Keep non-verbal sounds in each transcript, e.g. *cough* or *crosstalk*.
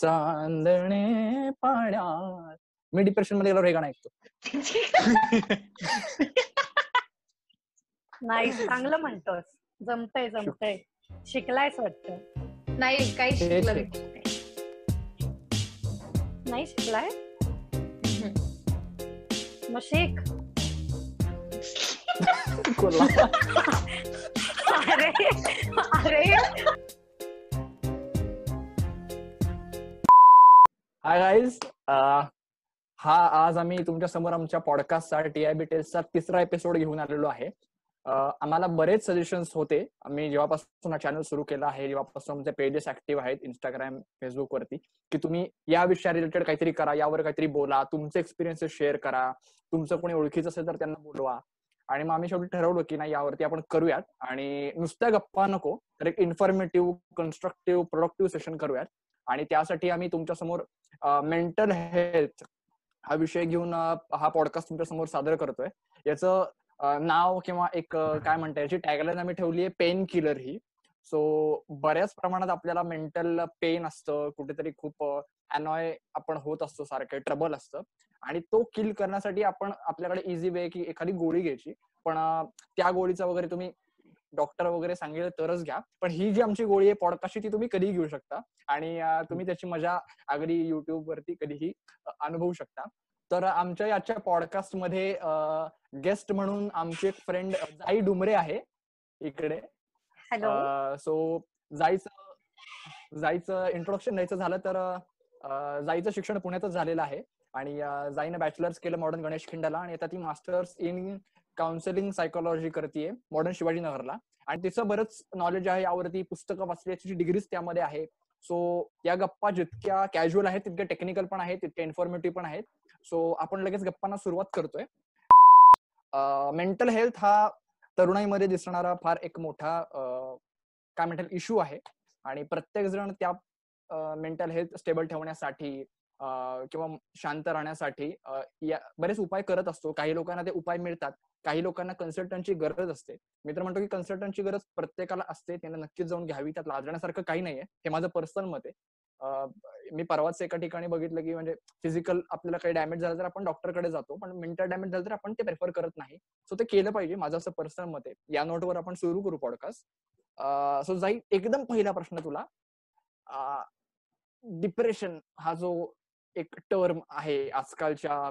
चांदणे पाण्यात. मी डिप्रेशनमध्ये गेल्यावर हे गाणं ऐकतो. *laughs* नाही चांगलं म्हणतोस. जमतंय जमतंय. शिकलायस वाटतं. नाही काही शिकलं. नाही. शिकलाय? मग शिक. *laughs* अरे अरे. हाय गाईज uh, हा आज आम्ही तुमच्यासमोर आमच्या पॉडकास्टचा टीआयबी टेस्टचा तिसरा एपिसोड घेऊन आलेलो आहे. Uh, आम्हाला बरेच सजेशन्स होते. आम्ही जेव्हापासून हा चॅनल सुरू केला आहे जेव्हापासून आमचे पेजेस ऍक्टिव्ह आहेत इंस्टाग्राम फेसबुक वरती की तुम्ही या विषया रिलेटेड काहीतरी करा यावर काहीतरी बोला तुमचे एक्सपिरियन्सेस शेअर करा तुमचं कोणी ओळखीचं असेल तर त्यांना बोलवा. आणि मग आम्ही शेवटी ठरवलं की नाही यावरती आपण करूयात. आणि नुसत्या गप्पा नको तर एक इन्फॉर्मेटिव्ह कन्स्ट्रक्टिव्ह प्रोडक्टिव्ह सेशन करूयात. आणि त्यासाठी आम्ही तुमच्यासमोर मेंटल हेल्थ हा विषय घेऊन हा पॉडकास्ट तुमच्यासमोर सादर करतोय. याचं नाव किंवा एक काय म्हणता याची टॅगलाईन आम्ही ठेवली आहे पेन किलर ही. सो बऱ्याच प्रमाणात आपल्याला मेंटल पेन असतं कुठेतरी खूप अनॉय आपण होत असतो सारखं ट्रबल असतं. आणि तो किल करण्यासाठी आपण आपल्याकडे इझी वे की एखादी गोळी घ्यायची. पण त्या गोळीचा वगैरे तुम्ही डॉक्टर वगैरे सांगितलं तरच घ्या. पण ही जी आमची गोळी आहे पॉडकास्टची ती तुम्ही कधीही घेऊ शकता. आणि तुम्ही त्याची मजा अगदी युट्यूब वरती कधीही अनुभवू शकता. तर आमच्या याच्या पॉडकास्टमध्ये गेस्ट म्हणून आमची एक फ्रेंड जाई डुमरे आहे इकडे. हॅलो सो जायचं जायचं इंट्रोडक्शन द्यायचं झालं तर अ, जायचं शिक्षण पुण्यातच झालेलं आहे. आणि जाईनं बॅचलर्स केलं मॉडर्न गणेश खिंडाला आणि आता ती मास्टर्स इन काउन्सिलिंग सायकोलॉजी करते मॉडर्न शिवाजीनगरला. आणि तिचं बरंच नॉलेज आहे यावरती पुस्तकं वाचली तिची डिग्रीज त्यामध्ये आहे. सो या गप्पा जितक्या कॅज्युअल आहेत तितक्या टेक्निकल पण आहेत तितक्या इन्फॉर्मेटिव्ह पण आहेत. सो आपण लगेच गप्पांना सुरुवात करतोय. मेंटल हेल्थ हा तरुणाईमध्ये दिसणारा फार एक मोठा काय म्हणतात इश्यू आहे. आणि प्रत्येक जण त्या मेंटल हेल्थ स्टेबल ठेवण्यासाठी किंवा शांत राहण्यासाठी बरेच उपाय करत असतो. काही लोकांना ते उपाय मिळतात. काही लोकांना कन्सल्टंटची गरज असते. मी तर म्हणतो की कन्सल्टंटची गरज प्रत्येकाला असते. त्यांना नक्कीच जाऊन घ्यावी. त्यात लाजण्यासारखं काही नाहीये. हे माझं पर्सनल मत आहे. मी परवाच एका ठिकाणी बघितलं की म्हणजे फिजिकल आपल्याला काही डॅमेज झालं तर आपण डॉक्टरकडे जातो. पण मेंटल डॅमेज झालं तर आपण ते प्रेफर करत नाही. सो ते केलं पाहिजे. माझं असं पर्सनल मत आहे. या नोटवर आपण सुरू करू पॉडकास्ट सो जाई एकदम पहिला प्रश्न तुला. डिप्रेशन हा जो एक टर्म आहे आजकालच्या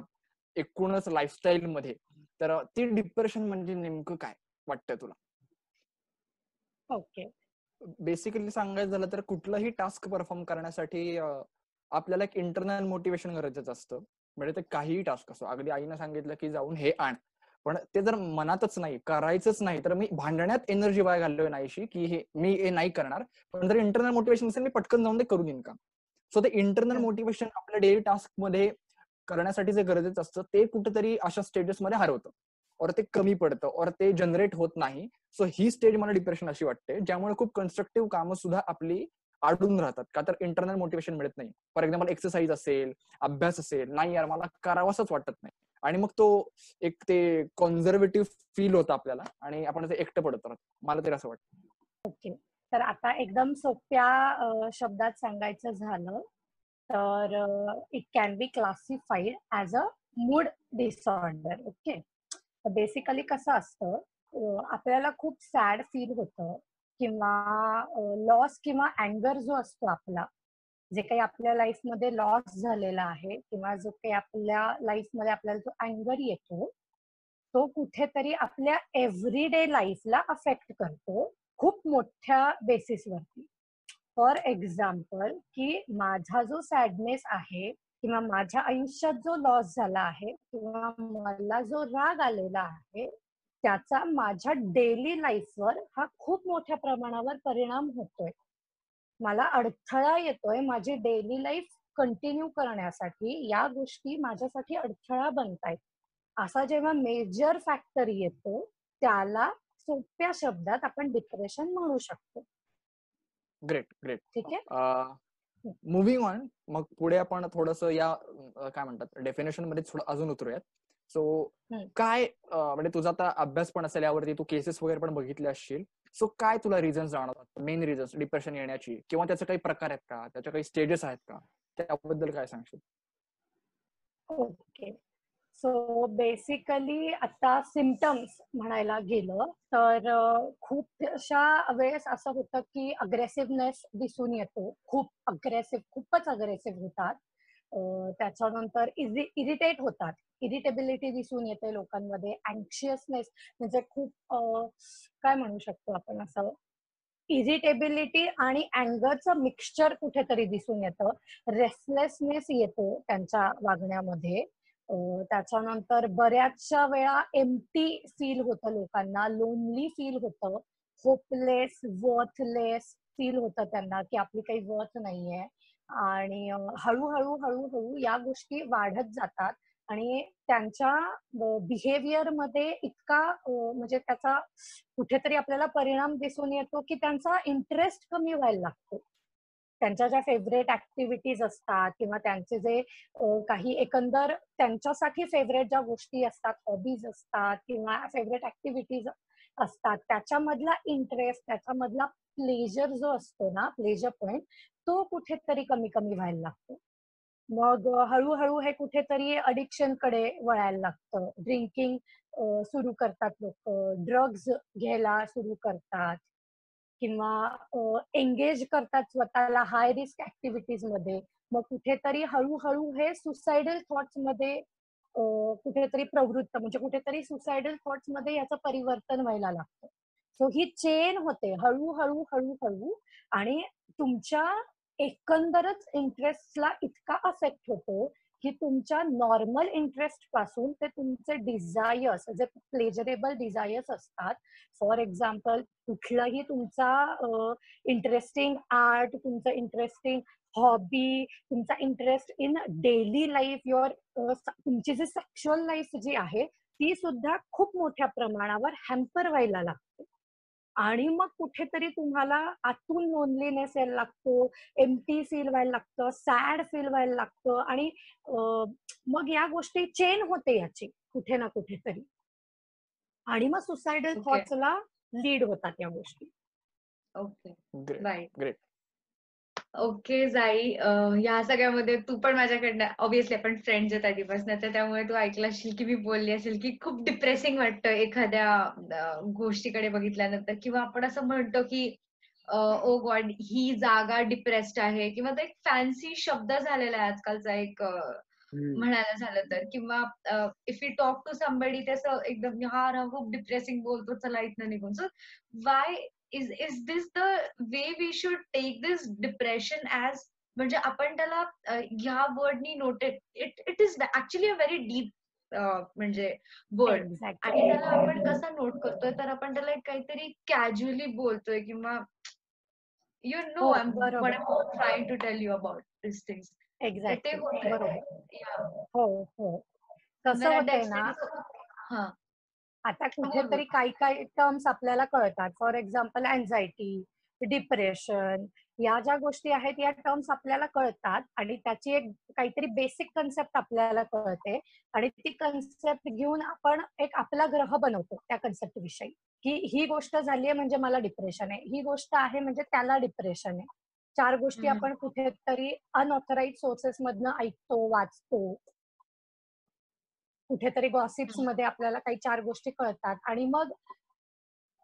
एकूणच लाईफस्टाईल मध्ये. तर ती डिप्रेशन म्हणजे नेमकं काय वाटतं तुला? ओके बेसिकली सांगायचं झालं तर कुठलंही टास्क परफॉर्म करण्यासाठी आपल्याला एक इंटरनल मोटिवेशन गरजेचं असतं. म्हणजे ते काहीही टास्क असो. अगदी आईनं सांगितलं की जाऊन हे आण. पण ते जर मनातच नाही करायचंच नाही तर मी भांडण्यात एनर्जी वाया घाललोय नाहीशी की हे मी हे नाही करणार. पण जर इंटरनल मोटिवेशन असेल मी पटकन जाऊन ते करून येईन का? सो ते इंटरनल मोटिवेशन आपल्या डेली टास्कमध्ये करण्यासाठी जे गरजेचं असतं ते कुठेतरी अशा स्टेजेस मध्ये हरवतं. और ते कमी पडतं और ते जनरेट होत नाही. सो ही स्टेज मला डिप्रेशन अशी वाटते ज्यामुळे खूप कन्स्ट्रक्टिव्ह कामं सुद्धा आपली अडून राहतात. का तर इंटरनल मोटिवेशन मिळत नाही. फॉर एक्झाम्पल एक्सरसाइज असेल अभ्यास असेल नाही यार मला करावंच वाटत नाही. आणि मग तो एक ते कॉन्झर्वेटिव्ह फील होतं आपल्याला आणि आपण ते एकटं पडत. राहतो मला तरी असं वाटतं. तर आता एकदम सोप्या शब्दात सांगायचं झालं तर it can be classified as a mood disorder okay basically कसं असतं आपल्याला खूप सॅड फील होतं किंवा लॉस किंवा अँगर जो असतो आपला जे काही आपल्या लाईफमध्ये लॉस झालेला आहे किंवा जो काही आपल्या लाईफमध्ये आपल्याला जो अँगर येतो तो कुठेतरी आपल्या एव्हरीडे लाईफला अफेक्ट करतो. खूप मोठ्या बेसिसवरती फॉर एक्झाम्पल की माझा जो सॅडनेस आहे किंवा माझ्या आयुष्यात जो लॉस झाला आहे किंवा मला जो राग आलेला आहे त्याचा माझ्या डेली लाईफवर हा खूप मोठ्या प्रमाणावर परिणाम होतोय. मला अडथळा येतोय माझी डेली लाईफ कंटिन्यू करण्यासाठी. या गोष्टी माझ्यासाठी अडथळा बनतायत. असा जेव्हा मेजर फॅक्टर येतो त्याला सोप्या शब्दात आपण डिप्रेशन म्हणू शकतो. ग्रेट ग्रेट ठीक आहे? मुव्हिंग ऑन मग पुढे आपण थोडस या काय म्हणतात डेफिनेशनमध्ये थोडं अजून उतरूयात. सो. काय म्हणजे तुझा आता अभ्यास पण असेल यावरती तू केसेस वगैरे पण बघितले असशील. सो काय तुला रिझन्स जाणवतात? मेन रिझन्स डिप्रेशन येण्याची किंवा त्याचे काही प्रकार आहेत का? त्याच्या काही स्टेजेस आहेत का? त्याबद्दल काय सांगशील? ओके सो बेसिकली आता सिमटम्स म्हणायला गेलं तर खूप अशा वेळेस असं होतं की अग्रेसिव्हनेस दिसून येतो. खूप अग्रेसिव्ह खूपच अग्रेसिव्ह होतात. त्याच्यानंतर इरिटेट होतात. इरिटेबिलिटी दिसून येते लोकांमध्ये. अँक्शियसनेस म्हणजे खूप काय म्हणू शकतो आपण असं? इरिटेबिलिटी आणि अँगरचं मिक्सचर कुठेतरी दिसून येतं. रेस्टलेसनेस येतो त्यांच्या वागण्यामध्ये. त्याच्यानंतर बऱ्याचशा वेळा एमटी फील होतं लोकांना लोनली फील होतं. होपलेस वर्थलेस फील होतं त्यांना की आपली काही वर्थ नाहीये. आणि हळूहळू हळूहळू या गोष्टी वाढत जातात. आणि त्यांच्या बिहेवियरमध्ये इतका म्हणजे त्याचा कुठेतरी आपल्याला परिणाम दिसून येतो की त्यांचा इंटरेस्ट कमी व्हायला लागतो. त्यांच्या ज्या फेवरेट ऍक्टिव्हिटीज असतात किंवा त्यांचे जे काही एकंदर त्यांच्यासाठी फेवरेट ज्या गोष्टी असतात हॉबीज असतात किंवा फेवरेट ऍक्टिव्हिटीज असतात त्याच्यामधला इंटरेस्ट त्याच्यामधला प्लेजर जो असतो ना प्लेजर पॉइंट तो कुठेतरी कमी कमी व्हायला लागतो. मग हळूहळू हे कुठेतरी अडिक्शनकडे वळायला लागतं. ड्रिंकिंग सुरू करतात लोक ड्रग्ज घ्यायला सुरू करतात. किंवा एंगेज करतात स्वतःला हाय रिस्क ऍक्टिव्हिटीजमध्ये. मग कुठेतरी हळूहळू हे सुसायडल थॉट्समध्ये कुठेतरी प्रवृत्त म्हणजे कुठेतरी सुसायडल थॉट्समध्ये याचं परिवर्तन व्हायला लागतं. सो ही चेन होते हळूहळू हळूहळू आणि तुमच्या एकंदरच इंटरेस्टला इतका अफेक्ट होतो की तुमच्या नॉर्मल इंटरेस्टपासून ते तुमचे डिझायर्स जे प्लेजरेबल डिझायर्स असतात. फॉर एक्झाम्पल कुठलाही तुमचा इंटरेस्टिंग आर्ट तुमचं इंटरेस्टिंग हॉबी तुमचा interest in daily life your तुमची जी सेक्शुअल लाईफ जी आहे ती सुद्धा खूप मोठ्या प्रमाणावर हॅम्पर व्हायला लागते. आणि मग कुठेतरी तुम्हाला आतून लोनलीनेस यायला लागतो एमटी फील व्हायला लागतं सॅड फील व्हायला लागतं आणि मग या गोष्टी चेन होते याची कुठे ना कुठेतरी. आणि मग सुसायडल थॉट्सला लीड होतात या गोष्टी. ओके राईट ओके जाई ह्या सगळ्यामध्ये तू पण माझ्याकडनं ऑब्विसली आपण फ्रेंड्स आहेत आधीपासून तर त्यामुळे तू ऐकलं असेल की मी बोलली असेल की खूप डिप्रेसिंग वाटतं एखाद्या गोष्टीकडे बघितल्यानंतर. किंवा आपण असं म्हणतो की ओ गॉड ही जागा डिप्रेस्ड आहे. किंवा तो एक फॅन्सी शब्द झालेला आहे आजकालचा एक म्हणायला झालं तर. किंवा if you talk to somebody त्याचं एकदम हा खूप डिप्रेसिंग बोलतो चला इथनं निघून. So why is is this the way we should take this depression as म्हणजे आपण त्याला ह्या वर्डनी noted it it is actually a very deep म्हणजे वर्ड आणि त्याला आपण कसा नोट करतोय? तर आपण त्याला काहीतरी कॅज्युअली बोलतोय किंवा you know I trying to tell you about this things exactly हो हो. कसं होतंय ना. आता कुठेतरी काही काही टर्म्स आपल्याला कळतात. फॉर एक्झाम्पल अँझायटी डिप्रेशन या ज्या गोष्टी आहेत या टर्म्स आपल्याला कळतात आणि त्याची एक काहीतरी बेसिक कन्सेप्ट आपल्याला कळते आणि ती कन्सेप्ट घेऊन आपण एक आपला ग्रह बनवतो त्या कन्सेप्ट विषयी. की ही गोष्ट झाली आहे म्हणजे मला डिप्रेशन आहे. ही गोष्ट आहे म्हणजे त्याला डिप्रेशन आहे. चार गोष्टी आपण कुठेतरी अनऑथराईज सोर्सेस मधनं ऐकतो वाचतो. कुठेतरी गॉसिप्समध्ये आपल्याला काही चार गोष्टी कळतात. आणि मग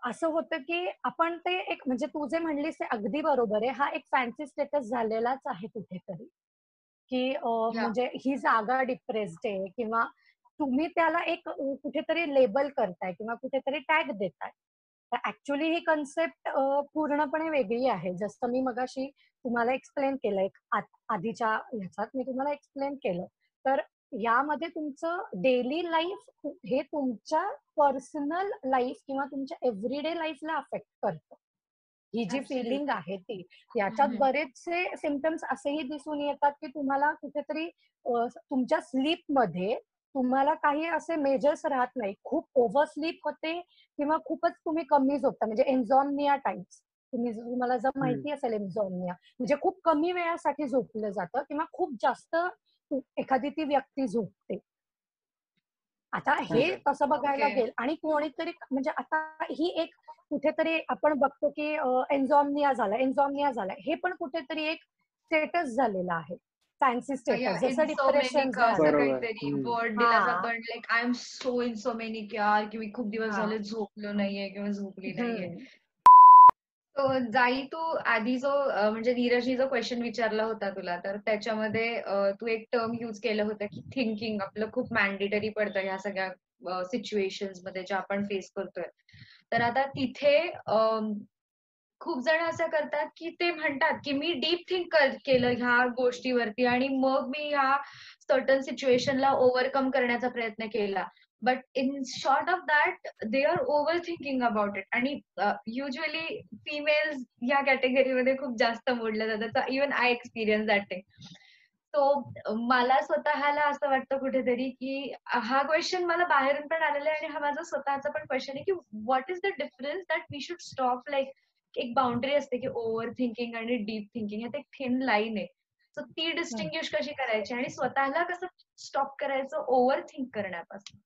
असं होतं की आपण ते एक म्हणजे तू जे म्हणलीस ते अगदी बरोबर आहे. हा एक फॅन्सी स्टेटस झालेलाच आहे कुठेतरी. की म्हणजे ही जागा डिप्रेस्ड आहे किंवा तुम्ही त्याला एक कुठेतरी लेबल करताय किंवा कुठेतरी टॅग देताय. तर ऍक्च्युली ही कन्सेप्ट पूर्णपणे वेगळी आहे. जसं मी मगाशी तुम्हाला एक्सप्लेन केलं एक आधीच्या ह्याच्यात मी तुम्हाला एक्सप्लेन केलं. तर यामध्ये तुमचं डेली लाईफ हे तुमच्या पर्सनल लाईफ किंवा तुमच्या एव्हरीडे लाईफला अफेक्ट करतं. ही जी फिलिंग आहे ती याच्यात बरेचसे सिमटम्स असेही दिसून येतात की तुम्हाला कुठेतरी तुमच्या स्लीपमध्ये तुम्हाला काही असे मेजर्स राहत नाही. खूप ओव्हर स्लीप होते किंवा खूपच तुम्ही कमी झोपता. म्हणजे एन्झॉमनिया टाइम्स तुम्ही तुम्हाला जर माहिती असेल एन्झॉमनिया म्हणजे खूप कमी वेळासाठी झोपलं जातं किंवा खूप जास्त एखादी ती व्यक्ती झोपते. आता हे तसं बघायला गेल आणि कोणीतरी म्हणजे आता ही एक कुठेतरी आपण बघतो की एन्झॉमनिया झाला एन्झॉमनिया झाला. हे पण कुठेतरी एक स्टेटस झालेला आहे. Fancy status. जसं depression like I am so in so many यार की मी खूप दिवस झाले झोपलो नाहीये किंवा झोपली नाहीये. जाई तू आधी जो म्हणजे नीरजनी जो क्वेश्चन विचारला होता तुला तर त्याच्यामध्ये तू एक टर्म युज केलं होतं की थिंकिंग आपलं खूप मॅन्डेटरी पडतं ह्या सगळ्या सिच्युएशनमध्ये ज्या आपण फेस करतोय. तर आता तिथे खूप जण असं करतात की ते म्हणतात की मी डीप थिंक केलं ह्या गोष्टीवरती आणि मग मी ह्या सर्टन सिच्युएशनला ओव्हरकम करण्याचा प्रयत्न केला. But in short of that they are over thinking about it आणि युजली फिमेल्स या कॅटेगरीमध्ये खूप जास्त मोडल्या जातात. Even I experience that thing so मला स्वतःला असं वाटतं कुठेतरी की हा क्वेश्चन मला बाहेरून पण आलेला आहे आणि हा माझा स्वतःचा पण क्वेश्चन आहे की what is the difference that we should stop like एक बाउंड्री असते की ओव्हर थिंकिंग आणि डीप थिंकिंग ह्यात एक थिन लाईन आहे. सो ती डिस्टिंग्विश कशी करायची आणि स्वतःला कसं स्टॉप करायचं? ओव्हर थिंक करण्यापासून.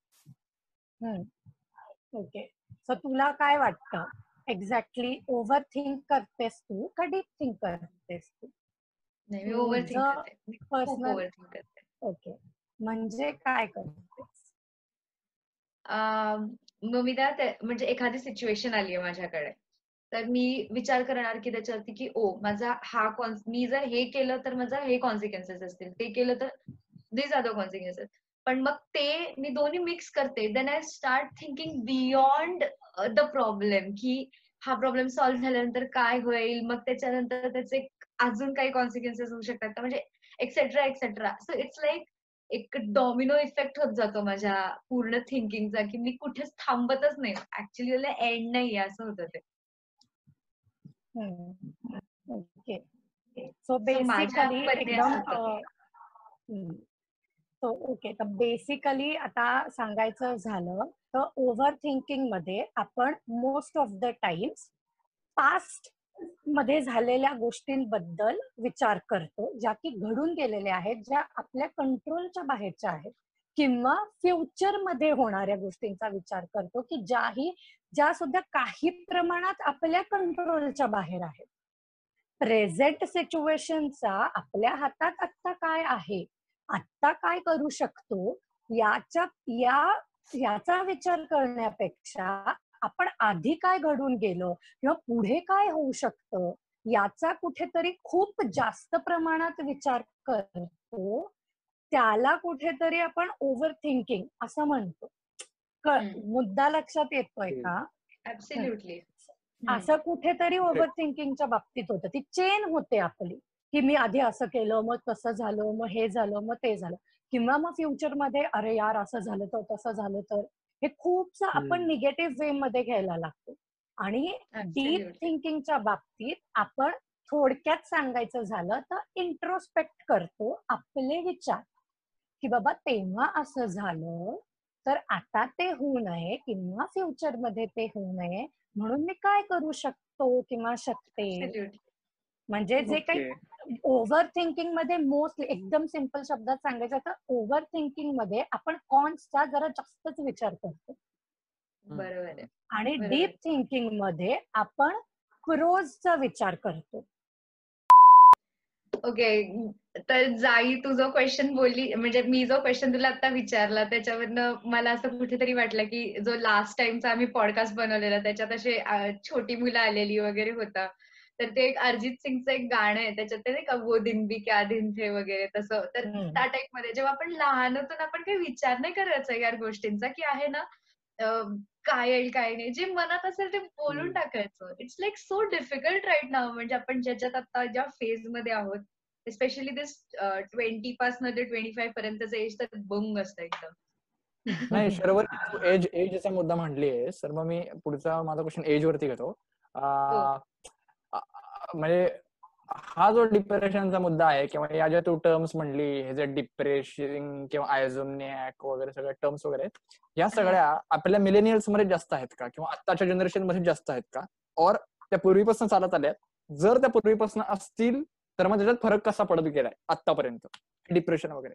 ओके. सो तुला काय वाटतं? एक्झॅक्टली ओव्हर थिंक करतेस तू का डीप थिंक करतेस तू? नाही ओव्हर थिंक पर्सनल ओके. म्हणजे काय करतेस? मग मी त्या म्हणजे एखादी सिच्युएशन आली आहे माझ्याकडे. तर मी विचार करणार की त्याच्यावरती की ओ माझा हा मी जर हे केलं तर माझा हे कॉन्सिक्वेन्सेस असतील. ते केलं तर दिस आर द कॉन्सिक्वेन्सेस पण मग ते मी दोन्ही मिक्स करते. Then I start thinking beyond the problem की हा प्रॉब्लेम सॉल्व्ह झाल्यानंतर काय होईल? मग त्याच्यानंतर त्याचे अजून काही कॉन्सिक्वेन्सेस होऊ शकतात म्हणजे etcetera etcetera so it's like एक डॉमिनो इफेक्ट होत जातो माझ्या पूर्ण थिंकिंगचा की मी कुठेच थांबतच नाही. ऍक्च्युली एंड नाही असं होतं ते. ओके. सो बेसिकली एकदम सो ओके. तर बेसिकली आता सांगायचं झालं तर ओव्हर थिंकिंगमध्ये आपण मोस्ट ऑफ द टाइम्स पास्टमध्ये झालेल्या गोष्टींबद्दल विचार करतो ज्या की घडून गेलेल्या आहेत ज्या आपल्या कंट्रोलच्या बाहेरच्या आहेत किंवा फ्युचरमध्ये होणाऱ्या गोष्टींचा विचार करतो की ज्याही ज्या सुद्धा काही प्रमाणात आपल्या कंट्रोलच्या बाहेर आहेत. प्रेझेंट सिच्युएशनचा आपल्या हातात आत्ता काय आहे? आत्ता काय करू शकतो याच्या या याचा विचार करण्यापेक्षा आपण आधी काय घडून गेलो किंवा पुढे काय होऊ शकतं याचा कुठेतरी खूप जास्त प्रमाणात विचार करतो. त्याला कुठेतरी आपण ओव्हर थिंकिंग असं म्हणतो. मुद्दा लक्षात येतोय का? असं कुठेतरी ओव्हर थिंकिंगच्या बाबतीत होतं. ती चेन होते आपली. की मी आधी असं केलं मग तसं झालं मग हे झालं मग ते झालं. किंवा मग फ्युचरमध्ये अरे यार असं झालं तर तसं झालं तर. हे खूपच आपण निगेटिव्ह वे मध्ये घ्यायला लागतो. आणि डीप थिंकिंगच्या बाबतीत आपण थोडक्यात सांगायचं झालं तर इंट्रोस्पेक्ट करतो आपले विचार. की बाबा तेव्हा असं झालं तर आता ते होऊ नये किंवा फ्युचरमध्ये ते होऊ नये. म्हणून मी काय करू शकतो किंवा शकते? म्हणजे जे काही ओव्हर थिंकिंगमध्ये मोस्टली एकदम सिंपल शब्दात सांगायचं तर ओव्हर थिंकिंगमध्ये आपण कॉन्सचा जरा जास्तच विचार करतो. बरोबर आणि डीप थिंकिंगमध्ये आपण प्रोजचा विचार करतो. ओके तर जाई तू जो क्वेश्चन बोलली म्हणजे मी जो क्वेश्चन तुला आता विचारला त्याच्यावरनं मला असं कुठेतरी वाटलं की जो लास्ट टाइमचा आम्ही पॉडकास्ट बनवलेला त्याच्यात असे छोटी मुलं आलेली वगैरे होता. तर ते एक अरिजित सिंगचं एक गाणं आहे त्याच्यात ते नाही का वो दिन बी क्या दिन थे वगैरे तसं. तर त्या टाईपमध्ये जेव्हा आपण लहान होतो आपण काही विचार नाही करायचा या गोष्टींचा की आहे ना काय येईल काय नाही. जे मनात असेल ते बोलून टाकायचं. It's like so difficult right नाव म्हणजे आपण ज्याच्यात आता ज्या फेजमध्ये आहोत स्पेशली दिस ट्वेंटी पासन ते ट्वेंटी फाईव्ह पर्यंतचं एज तर बंग असतं एकदम. नाही शर्वर एज एजचा मुद्दा म्हटली आहे सर मग मी पुढचा माझा क्वेश्चन एज वरती घेतो. हो. म्हणजे हा जो डिप्रेशनचा मुद्दा आहे किंवा या ज्या तू टर्म्स म्हणली हे जे डिप्रेशन किंवा आयझोमनियाक वगैरे सगळ्या टर्म्स वगैरे या सगळ्या आपल्या मिलेनियल्समध्ये जास्त आहेत का? किंवा आत्ताच्या जनरेशनमध्ये जास्त आहेत का? और त्या पूर्वीपासून चालत आल्यात जर त्या पूर्वीपासून असतील तर मग त्याच्यात फरक कसा पडत गेलाय आतापर्यंत डिप्रेशन वगैरे.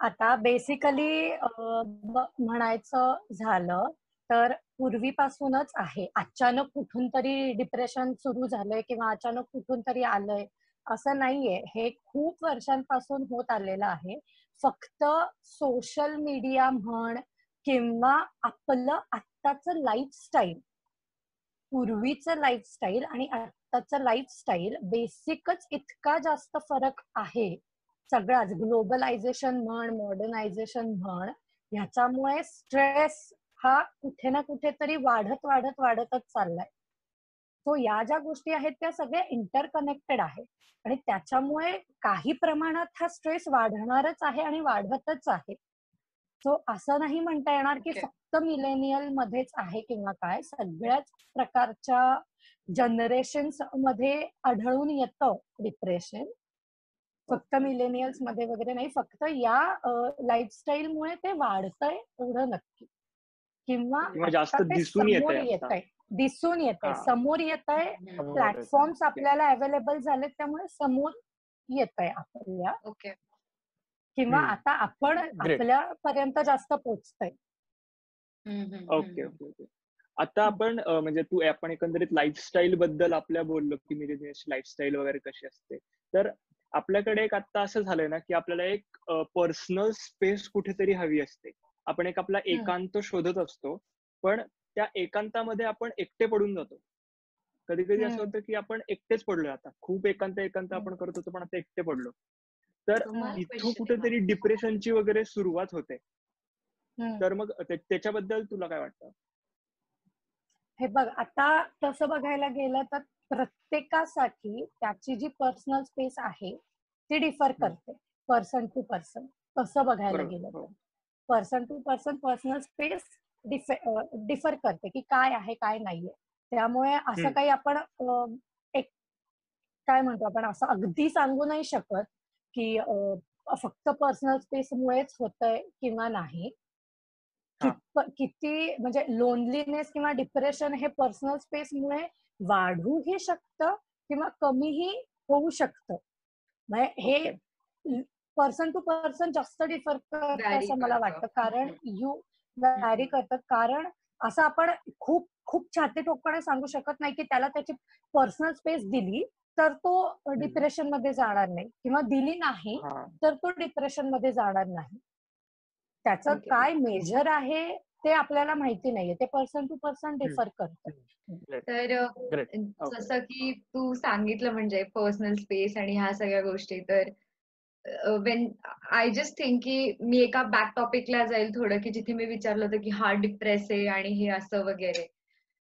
आता बेसिकली म्हणायचं झालं तर पूर्वीपासूनच आहे. अचानक कुठून तरी डिप्रेशन सुरू झालंय किंवा अचानक कुठून तरी आलंय असं नाहीये. हे खूप वर्षांपासून होत आलेलं आहे. फक्त सोशल मीडिया म्हण किंवा आपलं आत्ताचं लाईफस्टाईल पूर्वीचं लाईफस्टाईल आणि आत्ताचं लाईफस्टाईल बेसिकच इतका जास्त फरक आहे. सगळाच ग्लोबलायझेशन म्हण मॉडर्नायझेशन म्हण ह्याच्यामुळे स्ट्रेस हा कुठे ना कुठेतरी वाढत वाढत वाढतच चाललाय. सो या ज्या गोष्टी आहेत त्या सगळ्या इंटरकनेक्टेड आहेत. आणि त्याच्यामुळे काही प्रमाणात हा स्ट्रेस वाढणारच आहे आणि वाढतच आहे. सो असं नाही म्हणता येणार की फक्त मिलेनियल मध्येच आहे किंवा काय. सगळ्याच प्रकारच्या जनरेशन्समध्ये आढळून येतं डिप्रेशन फक्त मिलेनियल्समध्ये वगैरे नाही. फक्त या लाईफस्टाईलमुळे ते वाढतंय एवढं नक्की. किंवा जास्त दिसून येत आहे दिसून येत आहे समोर येत आहे प्लॅटफॉर्म्स आपल्याला अवेलेबल झालेत त्यामुळे समोर येत आहे आपल्या ओके. किंवा आता आपण आपल्यापर्यंत जास्त पोचतय ओके ओके आता आपण म्हणजे तू आपण एकंदरीत लाईफस्टाईल बद्दल आपल्या बोललो की मी लाईफस्टाईल वगैरे कशी असते. तर आपल्याकडे एक आता असं झालंय ना की आपल्याला एक पर्सनल स्पेस कुठेतरी हवी असते. आपण एक आपला एकांत शोधत असतो पण त्या एकांतामध्ये आपण एकटे पडून जातो. कधी कधी असं होतं की आपण एकटेच पडलोय आता. खूप एकांत एकांत आपण करत होतो पण आता एकटे पडलो. तर इथं कुठेतरी डिप्रेशनची वगैरे सुरुवात होते. तर मग त्याच्याबद्दल तुला काय वाटतं? हे बघ आता तसं बघायला गेलं तर प्रत्येकासाठी त्याची जी पर्सनल स्पेस आहे ती डिफर करते पर्सन टू पर्सन. तसं बघायला गेलं तर. Person to person personal space differ करते की काय आहे काय नाहीये. त्यामुळे असं काही आपण एक काय म्हणतो आपण असं अगदी सांगू नाही शकत की फक्त पर्सनल स्पेस मुळेच होतंय किंवा नाही. किती म्हणजे लोनलीनेस किंवा डिप्रेशन हे पर्सनल स्पेस मुळे वाढूही शकतं किंवा कमीही होऊ शकतं. म्हणजे हे पर्सन टू पर्सन जास्त डिफर करतं असं मला वाटतं. कारण यू व्हॅरी करतात कारण असं आपण खूप खूप छाती ठोकपणे सांगू शकत नाही की त्याला त्याची पर्सनल स्पेस दिली तर तो डिप्रेशनमध्ये जाणार नाही. किंवा दिली नाही तर तो डिप्रेशनमध्ये जाणार नाही. त्याचं काय मेजर आहे ते आपल्याला माहिती नाहीये. ते पर्सन टू पर्सन डिफर करत. तर जसं की तू सांगितलं म्हणजे पर्सनल स्पेस आणि ह्या सगळ्या गोष्टी. तर वेन आय जस्ट थिंक की मी एका बॅक टॉपिकला जाईल थोडं की जिथे मी विचारलं होतं की हा डिप्रेस आहे आणि हे असं वगैरे.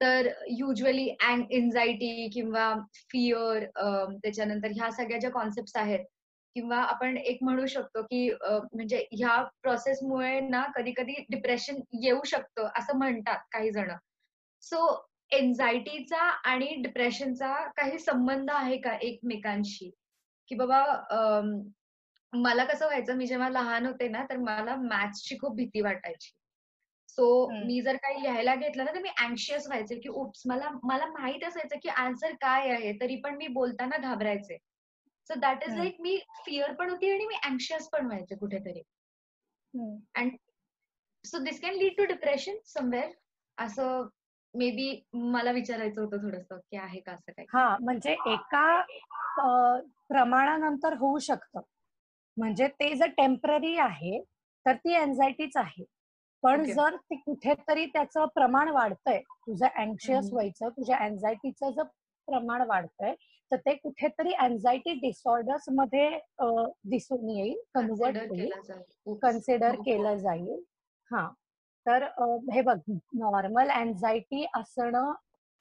तर युजली एन्झायटी किंवा फिअर त्याच्यानंतर ह्या सगळ्या ज्या कॉन्सेप्ट आहेत किंवा आपण एक म्हणू शकतो की म्हणजे ह्या प्रोसेसमुळे ना कधी कधी डिप्रेशन येऊ शकतं असं म्हणतात काही जण. सो एन्झायटीचा आणि डिप्रेशनचा काही संबंध आहे का एकमेकांशी? की बाबा मला कसं व्हायचं मी जेव्हा लहान होते ना तर मला मॅथ्सची खूप भीती वाटायची. सो मी जर काही लिहायला घेतलं ना तर मी अँशियस व्हायचे की उप्स मला मला माहीत असायचं की आन्सर काय आहे तरी पण मी बोलताना घाबरायचे. सो दॅट इज लाईक मी फिअर पण होती आणि मी अँशियस पण व्हायचे कुठेतरी. And so this can lead to depression somewhere. असं मे बी मला विचारायचं होतं थोडस की आहे का असं काही. हा म्हणजे एका प्रमाणानंतर होऊ शकतं. म्हणजे ते जर टेंपररी आहे तर ती एन्झायटीच आहे. पण जर ती कुठेतरी त्याचं प्रमाण वाढतंय तुझं अँशियस व्हायचं तुझ्या अँझायटीचं जर प्रमाण वाढतंय तर ते कुठेतरी अँझायटी डिसऑर्डर्समध्ये दिसून येईल कन्वर्ट होईल कन्सिडर केलं जाईल. हा. तर हे बघ नॉर्मल अँझायटी असणं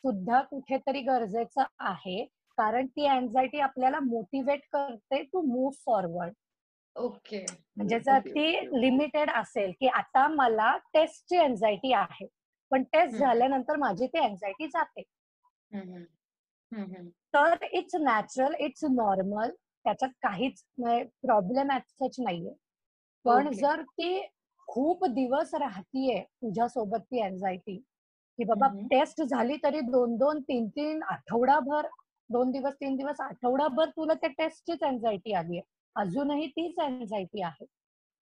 सुद्धा कुठेतरी गरजेचं आहे. कारण ती अँझायटी आपल्याला मोटिवेट करते टू मूव्ह फॉरवर्ड ओके. म्हणजे जर ती लिमिटेड असेल की आता मला टेस्टची एन्झायटी आहे पण टेस्ट झाल्यानंतर माझी ती एन्झायटी जाते. तर इट्स नॅचरल इट्स नॉर्मल त्याच्यात काहीच प्रॉब्लेम सच नाहीये. पण जर ती खूप दिवस राहतीये तुझ्यासोबत ती एन्झायटी की बाबा टेस्ट झाली तरी दोन दोन तीन तीन आठवडाभर दोन दिवस तीन दिवस आठवडाभर तुला त्या टेस्टचीच एन्झायटी आली आहे अजूनही तीच एन्झायटी आहे.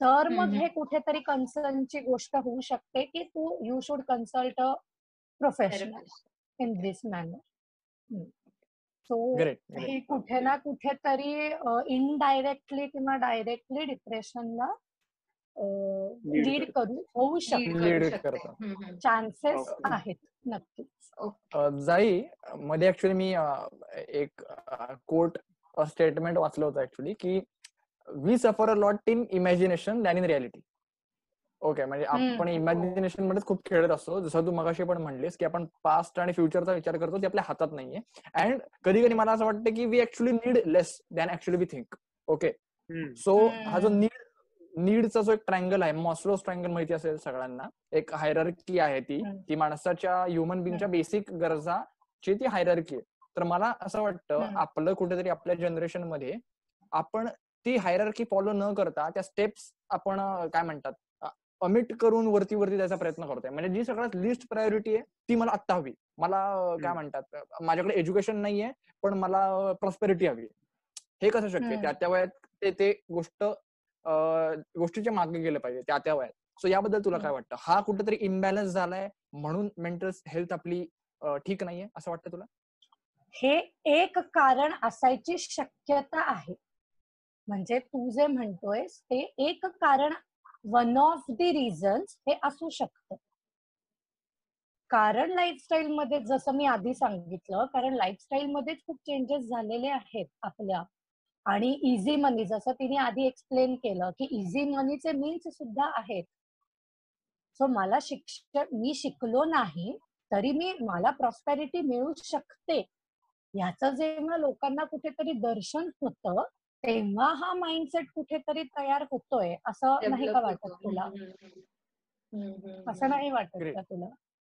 तर मग हे. कुठेतरी कन्सर्नची गोष्ट होऊ शकते की तू you should consult professional in this manner so हे. कुठे ना कुठेतरी इनडायरेक्टली किंवा डायरेक्टली डिप्रेशनला लीड करू होऊ शकतो. चान्सेस आहेत नक्कीच. जाई मध्ये ऍक्च्युली मी एक कोर्ट स्टेटमेंट वाचलं होतं ऍक्च्युली की we suffer a lot in imagination than in reality okay म्हणजे आपण इमॅजिनेशनमध्ये खूप खेळत असतो. जसं तू मगाशी पण म्हणलीस की आपण पास्ट आणि फ्युचरचा विचार करतो ते आपल्या हातात नाहीये. अँड कधी कधी मला असं वाटतं की we actually need less than actually we think okay so हा जो नीड नीडचा जो एक ट्रँगल आहे मॉस्लोस ट्रँगल माहिती असेल सगळ्यांना? एक हायरर्की आहे ती. ती माणसाच्या ह्युमन बिंगच्या बेसिक गरजाची ती हायरर्की आहे. तर मला असं वाटतं आपलं कुठेतरी आपल्या जनरेशनमध्ये आपण ती हायरर्की फॉलो न करता त्या स्टेप्स आपण काय म्हणतात अमिट करून वरती वरती द्यायचा प्रयत्न करतोय. म्हणजे जी सगळ्यात लिस्ट प्रायोरिटी आहे ती मला आत्ता हवी. मला काय म्हणतात माझ्याकडे एज्युकेशन नाहीये पण मला प्रॉस्पेरिटी हवी हे कसं शक्य त्या त्या वयात ते ते गोष्ट गोष्टीच्या मागे गेलं पाहिजे त्या त्या वयात. सो याबद्दल तुला काय वाटतं? हा कुठेतरी इम्बॅलन्स झालाय म्हणून मेंटल हेल्थ आपली ठीक नाहीये असं वाटतं तुला? हे एक कारण असायची शक्यता आहे. म्हणजे तू जे म्हणतोयस ते एक कारण वन ऑफ दी रिझन्स हे असू शकतं. कारण लाईफस्टाईल मध्ये जसं मी आधी सांगितलं कारण लाईफस्टाईल मध्येच खूप चेंजेस झालेले आहेत आपल्या. आणि इझी मनी जसं तिने आधी एक्सप्लेन केलं की इझी मनीचे मीन्स सुद्धा आहेत. सो मला शिक्षण मी शिकलो नाही तरी मी मला प्रॉस्पॅरिटी मिळू शकते. ह्याचं जेव्हा लोकांना कुठेतरी दर्शन होतं तेव्हा हा माइंडसेट कुठेतरी तयार होतोय असं नाही का वाटत तुला? असं नाही वाटत का तुला?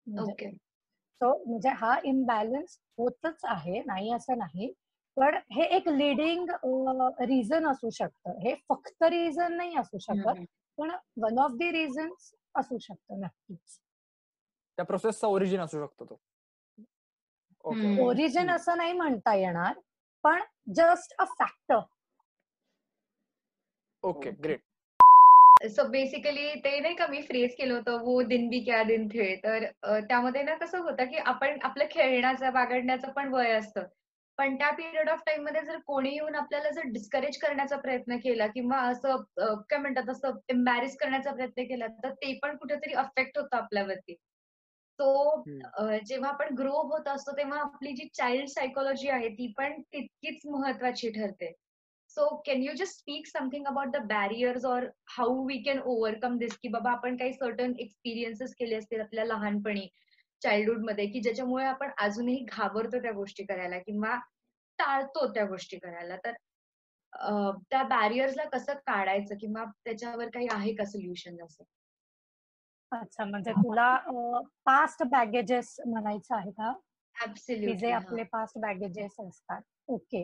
म्हणजे सो म्हणजे हा इम्बॅलन्स होतच आहे नाही असं नाही. पण हे एक लिडिंग रिझन असू शकतं. हे फक्त रिझन नाही असू शकत पण वन ऑफ दी रिझन्स असू शकतं नक्कीच. त्या प्रोसेसचा ओरिजिन असू शकतो तो. ओरिजिन असं नाही म्हणता येणार पण just a factor okay great so basically ते नाही का मी फ्रेज केलं होतं वो दिन बी क्या दिन थे? तर त्यामध्ये ना कसं होतं की आपण आपलं खेळण्याचं बागडण्याचं पण वय असतं. पण त्या पिरियड ऑफ टाइममध्ये जर कोणी येऊन आपल्याला जर डिस्करेज करण्याचा प्रयत्न केला किंवा असं काय म्हणतात असं एम्बॅरेस करण्याचा प्रयत्न केला तर ते पण कुठेतरी अफेक्ट होतं आपल्यावरती. तो जेव्हा आपण ग्रो होत असतो तेव्हा आपली जी चाइल्ड सायकोलॉजी आहे ती पण तितकीच महत्वाची ठरते. So can you just speak something about the barriers or how we can overcome this की बाबा आपण काही सर्टन एक्सपिरियन्सेस केले असतील आपल्या लहानपणी चाइल्डहुडमध्ये की ज्याच्यामुळे आपण अजूनही घाबरतो त्या गोष्टी करायला किंवा टाळतो त्या गोष्टी करायला. तर त्या बॅरियर्सला कसं काढायचं किंवा त्याच्यावर काही आहे का सोल्युशन असं? अच्छा म्हणजे तुला पास्ट बॅगेजेस म्हणायचं आहे का? जे आपले पास्ट बॅगेजेस असतात. ओके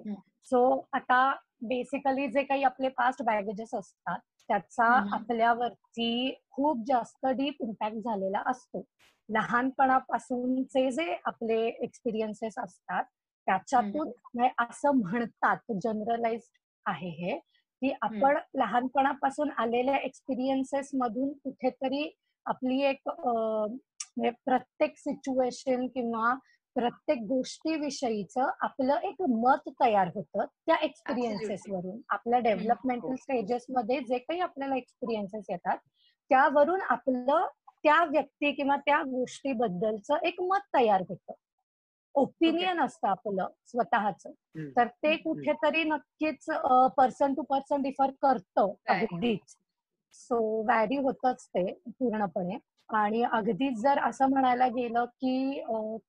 सो आता बेसिकली जे काही आपले पास्ट बॅगेजेस असतात त्याचा आपल्यावरती खूप जास्त डीप इम्पॅक्ट झालेला असतो. लहानपणापासूनचे जे आपले एक्सपिरियन्सेस असतात त्याच्यातून असं म्हणतात जनरलाइज आहे हे की आपण लहानपणापासून आलेल्या एक्सपिरियन्सेस मधून कुठेतरी आपली एक म्हणजे प्रत्येक सिच्युएशन किंवा प्रत्येक गोष्टीविषयीचं आपलं एक मत तयार होतं त्या एक्सपिरियन्सेस वरून. आपल्या डेव्हलपमेंटल स्टेजेस मध्ये जे काही आपल्याला एक्सपिरियन्सेस येतात त्यावरून आपलं त्या व्यक्ती किंवा त्या गोष्टीबद्दलचं एक मत तयार होतं. ओपिनियन असतं आपलं स्वतःच. तर ते कुठेतरी नक्कीच पर्सन टू पर्सन डिफर करतं अगदीच. सो व्हॅरी होतच ते पूर्णपणे. आणि अगदीच जर असं म्हणायला गेलं की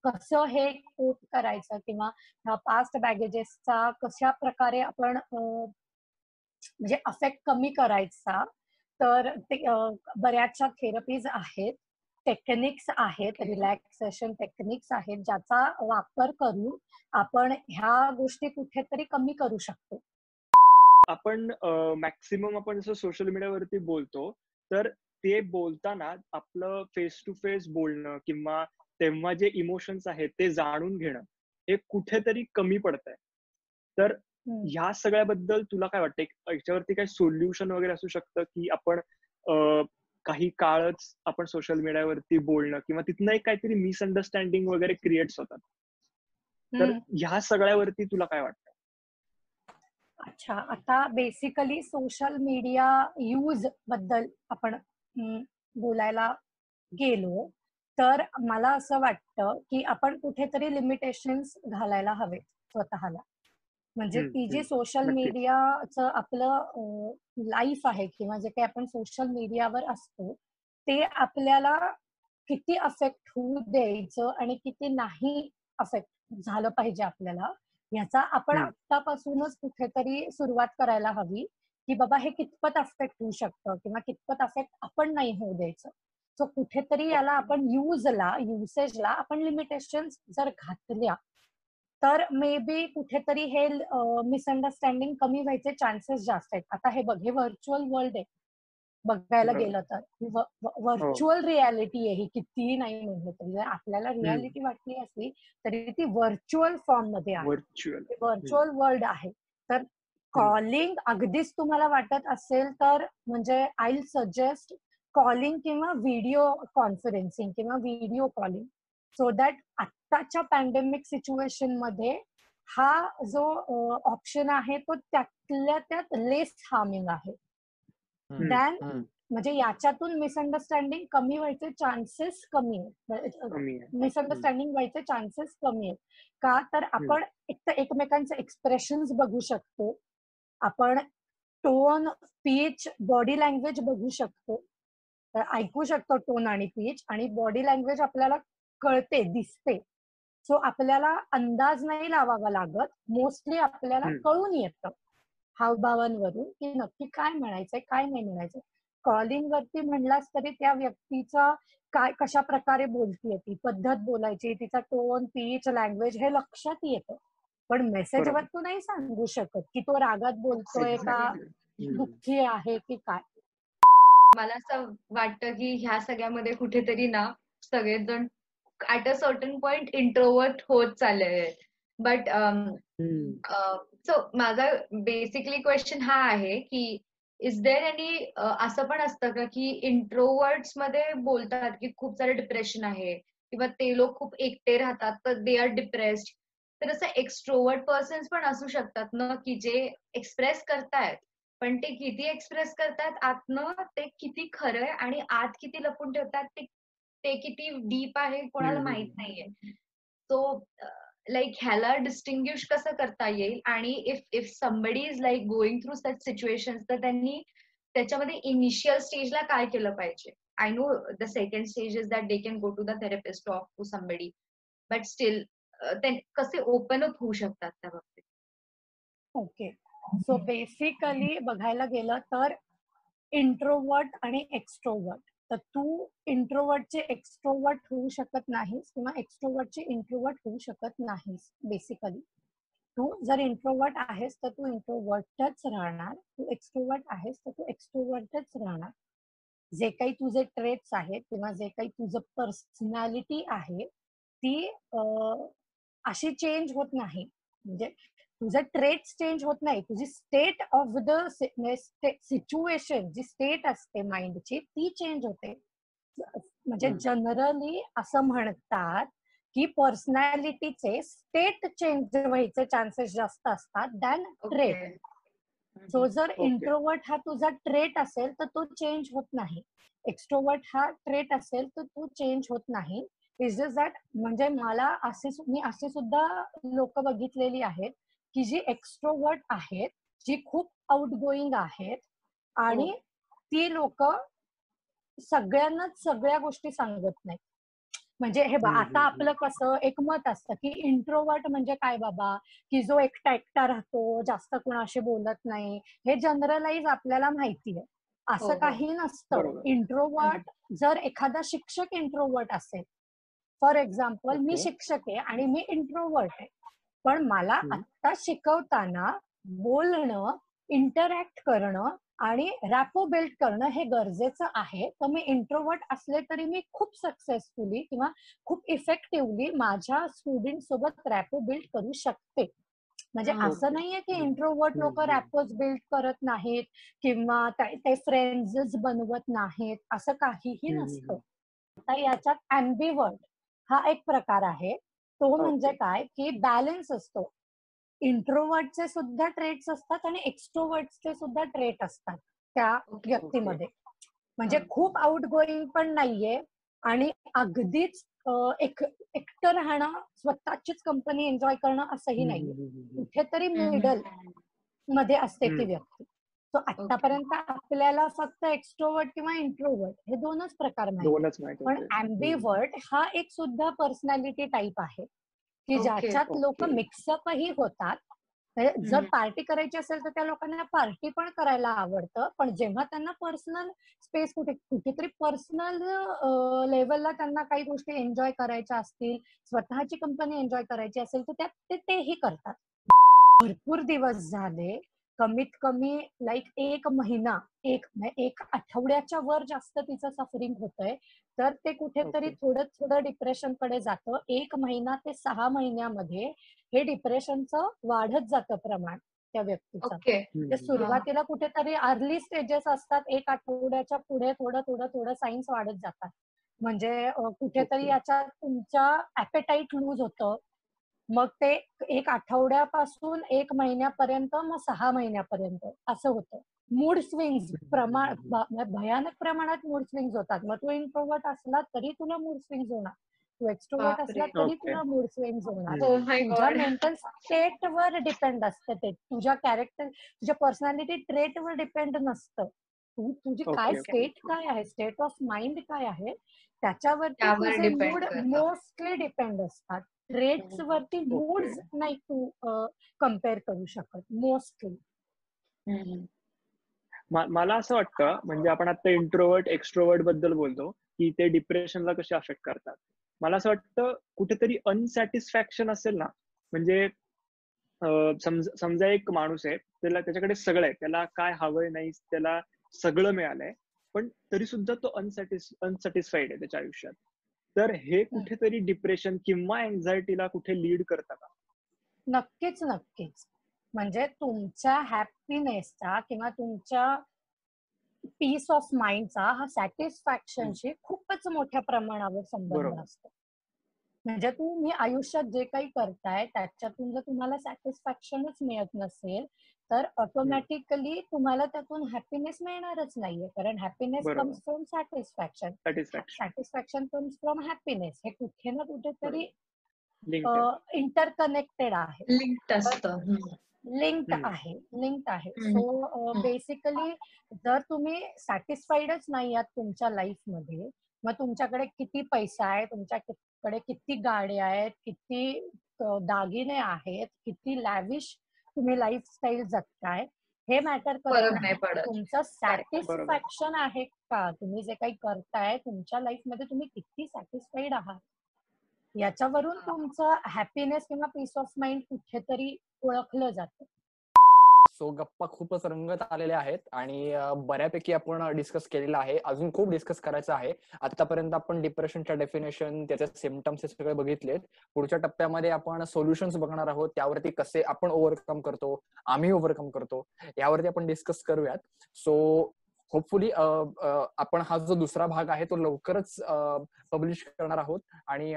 कसं हे कोप करायचं किंवा ह्या पास्ट बॅगेजेसचा कशा प्रकारे आपण म्हणजे अफेक्ट कमी करायचा तर ते बऱ्याचशा थेरपीज आहेत टेक्निक्स आहेत रिलॅक्सेशन टेक्निक्स आहेत ज्याचा वापर करून आपण ह्या गोष्टी कुठेतरी कमी करू शकतो. आपण मॅक्सिमम आपण जसं सोशल मीडियावरती बोलतो तर ते बोलताना आपलं फेस टू फेस बोलणं किंवा तेव्हा जे इमोशन्स आहेत ते जाणून घेणं हे कुठेतरी कमी पडत आहे तर ह्या सगळ्याबद्दल तुला काय वाटतं? याच्यावरती काही सोल्युशन वगैरे असू शकतं की आपण काही काळच आपण सोशल मीडियावरती बोलणं किंवा तिथनं एक काहीतरी मिसअंडरस्टँडिंग वगैरे क्रिएट्स होतात. तर ह्या सगळ्यावरती तुला काय वाटतं? अच्छा आता बेसिकली सोशल मीडिया यूजबद्दल आपण बोलायला गेलो तर मला असं वाटतं की आपण कुठेतरी लिमिटेशन्स घालायला हवे स्वतःला. म्हणजे ती जी सोशल मीडियाचं आपलं लाईफ आहे किंवा जे काही आपण सोशल मीडियावर असतो ते आपल्याला किती अफेक्ट होऊ द्यायचं आणि किती नाही अफेक्ट झालं पाहिजे आपल्याला ह्याचा आपण आतापासूनच कुठेतरी सुरुवात करायला हवी. की बाबा हे कितपत अफेक्ट होऊ शकतं किंवा कितपत अफेक्ट आपण नाही होऊ द्यायचं. सो कुठेतरी याला आपण युजला युसेजला आपण लिमिटेशन जर घातल्या तर मे बी कुठेतरी हे मिसअंडरस्टँडिंग कमी व्हायचे चान्सेस जास्त आहेत. आता हे बघ हे व्हर्च्युअल वर्ल्ड आहे. बघायला गेलं तर. व्हर्च्युअल रियालिटी आहे. ही कितीही नाही म्हणलं तरी. जर आपल्याला रियालिटी वाटली असली तरी ती व्हर्च्युअल फॉर्ममध्ये आहे. व्हर्च्युअल वर्ल्ड आहे. तर कॉलिंग अगदीच तुम्हाला वाटत असेल तर म्हणजे आय सजेस्ट कॉलिंग किंवा व्हिडिओ कॉन्फरन्सिंग किंवा व्हिडिओ कॉलिंग सो दॅट आत्ताच्या पॅन्डेमिक सिच्युएशनमध्ये हा जो ऑप्शन आहे तो त्यातल्या त्यात लेस हार्मिंग आहे. दॅन म्हणजे याच्यातून मिसअंडरस्टँडिंग कमी व्हायचे चान्सेस कमी आहेत. मिसअंडरस्टँडिंग व्हायचे चान्सेस कमी आहेत. का? तर आपण एक तर एकमेकांचे एक्सप्रेशन्स बघू शकतो. आपण टोन पीच बॉडी लँग्वेज बघू शकतो. ऐकू शकतो टोन आणि पीच आणि बॉडी लँग्वेज आपल्याला कळते दिसते. सो आपल्याला अंदाज नाही लावावा लागत. मोस्टली आपल्याला कळून येतं. हावभावांवरून की नक्की काय म्हणायचंय काय नाही म्हणायचं कॉलिंग वरती म्हणलास तरी त्या व्यक्तीचा काय कशा प्रकारे बोलतीये ती? पद्धत बोलायची तिचा टोन पीच लँग्वेज हे लक्षात येतं. पण मेसेजवर तू नाही सांगू शकत की तो रागात बोलतोय का दुःखी आहे की काय? मला असं वाटतं की ह्या सगळ्यामध्ये कुठेतरी ना सगळेजण at a certain point introvert होत चालले बट सो माझा बेसिकली क्वेश्चन हा आहे की इज देर एनी असं पण असतं का की इंट्रोवर्ट्समध्ये बोलतात की खूप सारे डिप्रेशन आहे किंवा ते लोक खूप एकटे राहतात तर दे आर डिप्रेस्ड तर असं एक्स्ट्रोवर्ट पर्सन्स पण असू शकतात ना की जे एक्सप्रेस करतायत. पण ते किती एक्सप्रेस करतात आतनं ते किती खरंय आणि आत किती लपून ठेवतात ते ते किती डीप आहे कोणाला माहीत नाहीये. सो लाईक ह्याला डिस्टिंग्विश कसं करता येईल? आणि if if somebody is like going through such situation तर त्यांनी त्याच्यामध्ये इनिशियल स्टेजला काय केलं पाहिजे? I know the second stage is that they can go to the therapist of to somebody but still कसे ओपन अप होऊ शकतात त्या बाबतीत. ओके. सो बेसिकली बघायला गेलं तर इंट्रोवर्ट आणि एक्स्ट्रोवर्ट तर तू इंट्रोवर्टचे एक्स्ट्रोवर्ट होऊ शकत नाहीस किंवा एक्स्ट्रोवर्टचे इंट्रोवर्ट होऊ शकत नाहीस बेसिकली तू जर इंट्रोवर्ट आहेस तर तू इंट्रोवर्टच राहणार. तू एक्स्ट्रोवर्ट आहेस तर तू एक्स्ट्रोवर्टच राहणार. जे काही तुझे ट्रेट्स आहेत किंवा जे काही तुझं पर्सनॅलिटी आहे ती अशी चेंज होत नाही. म्हणजे तुझं ट्रेट्स चेंज होत नाही. तुझी स्टेट ऑफ द सिच्युएशन जी स्टेट असते माइंडची ती चेंज होते. म्हणजे जनरली असं म्हणतात की पर्सनॅलिटीचे स्टेट चेंज व्हायचे चान्सेस जास्त असतात दॅन ट्रेट सो जर इंट्रोवर्ट हा तुझा ट्रेट असेल तर तो चेंज होत नाही. एक्स्ट्रोवर्ट हा ट्रेट असेल तर तो चेंज होत नाही. इज जस्ट दॅट म्हणजे मला असे मी असे सुद्धा लोक बघितलेली आहेत की जी एक्स्ट्रोवर्ट आहेत जी खूप आउट गोईंग आहेत आणि ती लोक सगळ्यांनाच सगळ्या गोष्टी सांगत नाही म्हणजे हे बा आता आपलं कसं एक मत असतं की इंट्रोवर्ट म्हणजे काय बाबा? की जो एकटा एकटा राहतो जास्त कुणाशी बोलत नाही. हे जनरलाइज आपल्याला माहिती आहे. असं काही नसतं. इंट्रोवर्ट जर एखादा शिक्षक इंट्रोवर्ट असेल फॉर एक्झाम्पल मी शिक्षक आहे आणि मी इंट्रोवर्ट आहे. पण मला आत्ता शिकवताना बोलणं इंटरॅक्ट करणं आणि रॅपो बिल्ड करणं हे गरजेचं आहे. तर मी इंट्रोवर्ट असले तरी मी खूप सक्सेसफुली किंवा खूप इफेक्टिव्हली माझ्या स्टुडंट सोबत रॅपो बिल्ड करू शकते. म्हणजे असं नाहीये की इंट्रोवर्ट लोक रॅपोज बिल्ड करत नाहीत किंवा ते फ्रेंड्स बनवत नाहीत असं काहीही नसतं. आता याच्यात अँबिवर्ट हा एक प्रकार आहे. तो म्हणजे काय की बॅलन्स असतो. इंट्रोवर्टचे सुद्धा ट्रेट्स असतात आणि एक्स्ट्रोवर्टचे सुद्धा ट्रेट असतात त्या व्यक्तीमध्ये. म्हणजे खूप आउट गोईंग पण नाहीये आणि अगदीच एक एकटं राहणं स्वतःचीच कंपनी एन्जॉय करणं असंही नाहीये. कुठेतरी मिडलमध्ये असते ती व्यक्ती. सो आतापर्यंत आपल्याला फक्त एक्स्ट्रोवर्ट किंवा इंट्रोवर्ट हे दोनच प्रकार माहिती पण अँबीवर्ट हा एक सुद्धा पर्सनॅलिटी टाईप आहे की ज्याच्यात लोक मिक्सअपही होतात. जर पार्टी करायची असेल तर त्या लोकांना पार्टी पण करायला आवडतं पण जेव्हा त्यांना पर्सनल स्पेस कुठे कुठेतरी पर्सनल लेवलला त्यांना काही गोष्टी एन्जॉय करायच्या असतील स्वतःची कंपनी एन्जॉय करायची असेल तर त्यात ते तेही करतात. भरपूर दिवस झाले कमीत कमी लाईक एक महिना एक एक आठवड्याच्या वर जास्त तिचं सफरिंग होतंय. तर ते कुठेतरी थोडं थोडं डिप्रेशनकडे जातं. एक महिना ते सहा महिन्यामध्ये हे डिप्रेशनचं वाढत जातं प्रमाण त्या व्यक्तीचं. ते सुरुवातीला कुठेतरी अर्ली स्टेजेस असतात. एक आठवड्याच्या पुढे थोडं थोडं थोडं सायन्स वाढत जातात. म्हणजे कुठेतरी याच्यात तुमच्या ऍपेटाईट लूज होतं. मग ते एक आठवड्यापासून एक महिन्यापर्यंत मग सहा महिन्यापर्यंत असं होतं. मूड स्विंग प्रमाण भयानक प्रमाणात मूड स्विंग होतात. मग तू इंट्रोवर्ट असला तरी तुला मूड स्विंग होणार. तू एक्स्ट्रोवर्ट असला तरी तुला मूड स्विंग होणार. Oh तुझ्या मेंटल स्टेट वर डिपेंड असतं ते. तुझ्या कॅरेक्टर तुझ्या पर्सनॅलिटी ट्रेट वर डिपेंड नसतं. तू तुझी काय स्टेट काय आहे? स्टेट ऑफ माइंड काय आहे? त्याच्यावरती मूड मोस्टली डिपेंड असतात. ट्रेड्स वरती मूड्स नाही तू कंपेअर करू शकत मोस्टली मला असं वाटतं म्हणजे आपण आता इंट्रोवर्ट एक्स्ट्रोवर्टबद्दल बोलतो की ते डिप्रेशनला कसे अफेक्ट करतात. मला असं वाटतं कुठेतरी अनसॅटिस्फॅक्शन असेल ना म्हणजे समजा एक माणूस आहे त्याला त्याच्याकडे सगळं आहे त्याला काय हवंय नाही त्याला सगळं मिळालंय पण तरी सुद्धा तो अनसॅटिस अनसॅटिस्फाईड आहे त्याच्या आयुष्यात. तर हे कुठेतरी डिप्रेशन किंवा एन्झायटीला कुठे लीड करतं का? नक्कीच नक्कीच. म्हणजे तुमच्या हॅपीनेसचा किंवा तुमच्या पीस ऑफ माइंडचा हा सॅटिस्फॅक्शनशी खूपच मोठ्या प्रमाणावर संबंध असतो. म्हणजे तुम्ही आयुष्यात जे काही करताय त्याच्यातून जर तुम्हाला सॅटिस्फॅक्शनच मिळत नसेल तर ऑटोमॅटिकली तुम्हाला त्यातून हॅपीनेस मिळणारच नाहीये. कारण happiness comes from satisfaction satisfaction comes from happiness हे कुठे ना कुठेतरी इंटरकनेक्टेड आहे. लिंक्ड आहे. लिंक्ड आहे. सो बेसिकली जर तुम्ही सॅटिस्फाईडच नाही आहात तुमच्या लाईफमध्ये मग तुमच्याकडे किती पैसा आहे तुमच्याकडे किती गाड्या आहेत किती दागिने आहेत किती लॅविश तुम्ही लाईफस्टाईल जगताय हे मॅटर करत नाही. तुमचं सॅटिस्फॅक्शन आहे का? तुम्ही जे काही करताय तुमच्या लाईफमध्ये तुम्ही किती सॅटिस्फाईड आहात? याच्यावरून तुमचं हॅपीनेस किंवा पीस ऑफ माइंड कुठेतरी ओळखलं जातं. सो गप्पा खूपच रंगत आलेल्या आहेत आणि बऱ्यापैकी आपण डिस्कस केलेलं आहे. अजून खूप डिस्कस करायचं आहे. आतापर्यंत आपण डिप्रेशनच्या डेफिनेशन त्याचे सिमटम्स हे सगळे बघितलेत. पुढच्या टप्प्यामध्ये आपण सोल्युशन्स बघणार आहोत. त्यावरती कसे आपण ओव्हरकम करतो आम्ही ओव्हरकम करतो यावरती आपण डिस्कस करूयात. सो होपफुली आपण हा जो दुसरा भाग आहे तो लवकरच पब्लिश करणार आहोत. आणि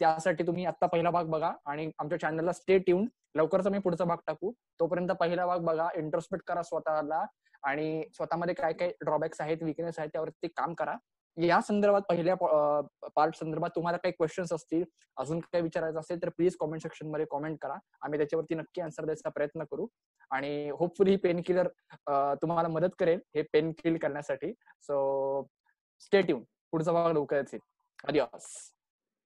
त्यासाठी तुम्ही आता पहिला भाग बघा आणि आमच्या चॅनलला स्टेट येऊन लवकरच मी पुढचा भाग टाकू. तोपर्यंत पहिला भाग बघा इंट्रोस्पेक्ट करा स्वतःला आणि स्वतःमध्ये काय काय ड्रॉबॅक्स आहेत विकनेस आहेत त्यावरती काम करा. या संदर्भात पहिल्या पार्ट संदर्भात तुम्हाला काही क्वेश्चन्स असतील अजून काही विचारायचं असेल तर प्लीज कॉमेंट सेक्शनमध्ये कॉमेंट करा. आम्ही त्याच्यावरती नक्की आन्सर द्यायचा प्रयत्न करू. आणि होपफुली ही पेन किलर तुम्हाला मदत करेल हे पेन किल करण्यासाठी. सो स्टेट येऊन पुढचा भाग लवकरच येईल. Adios.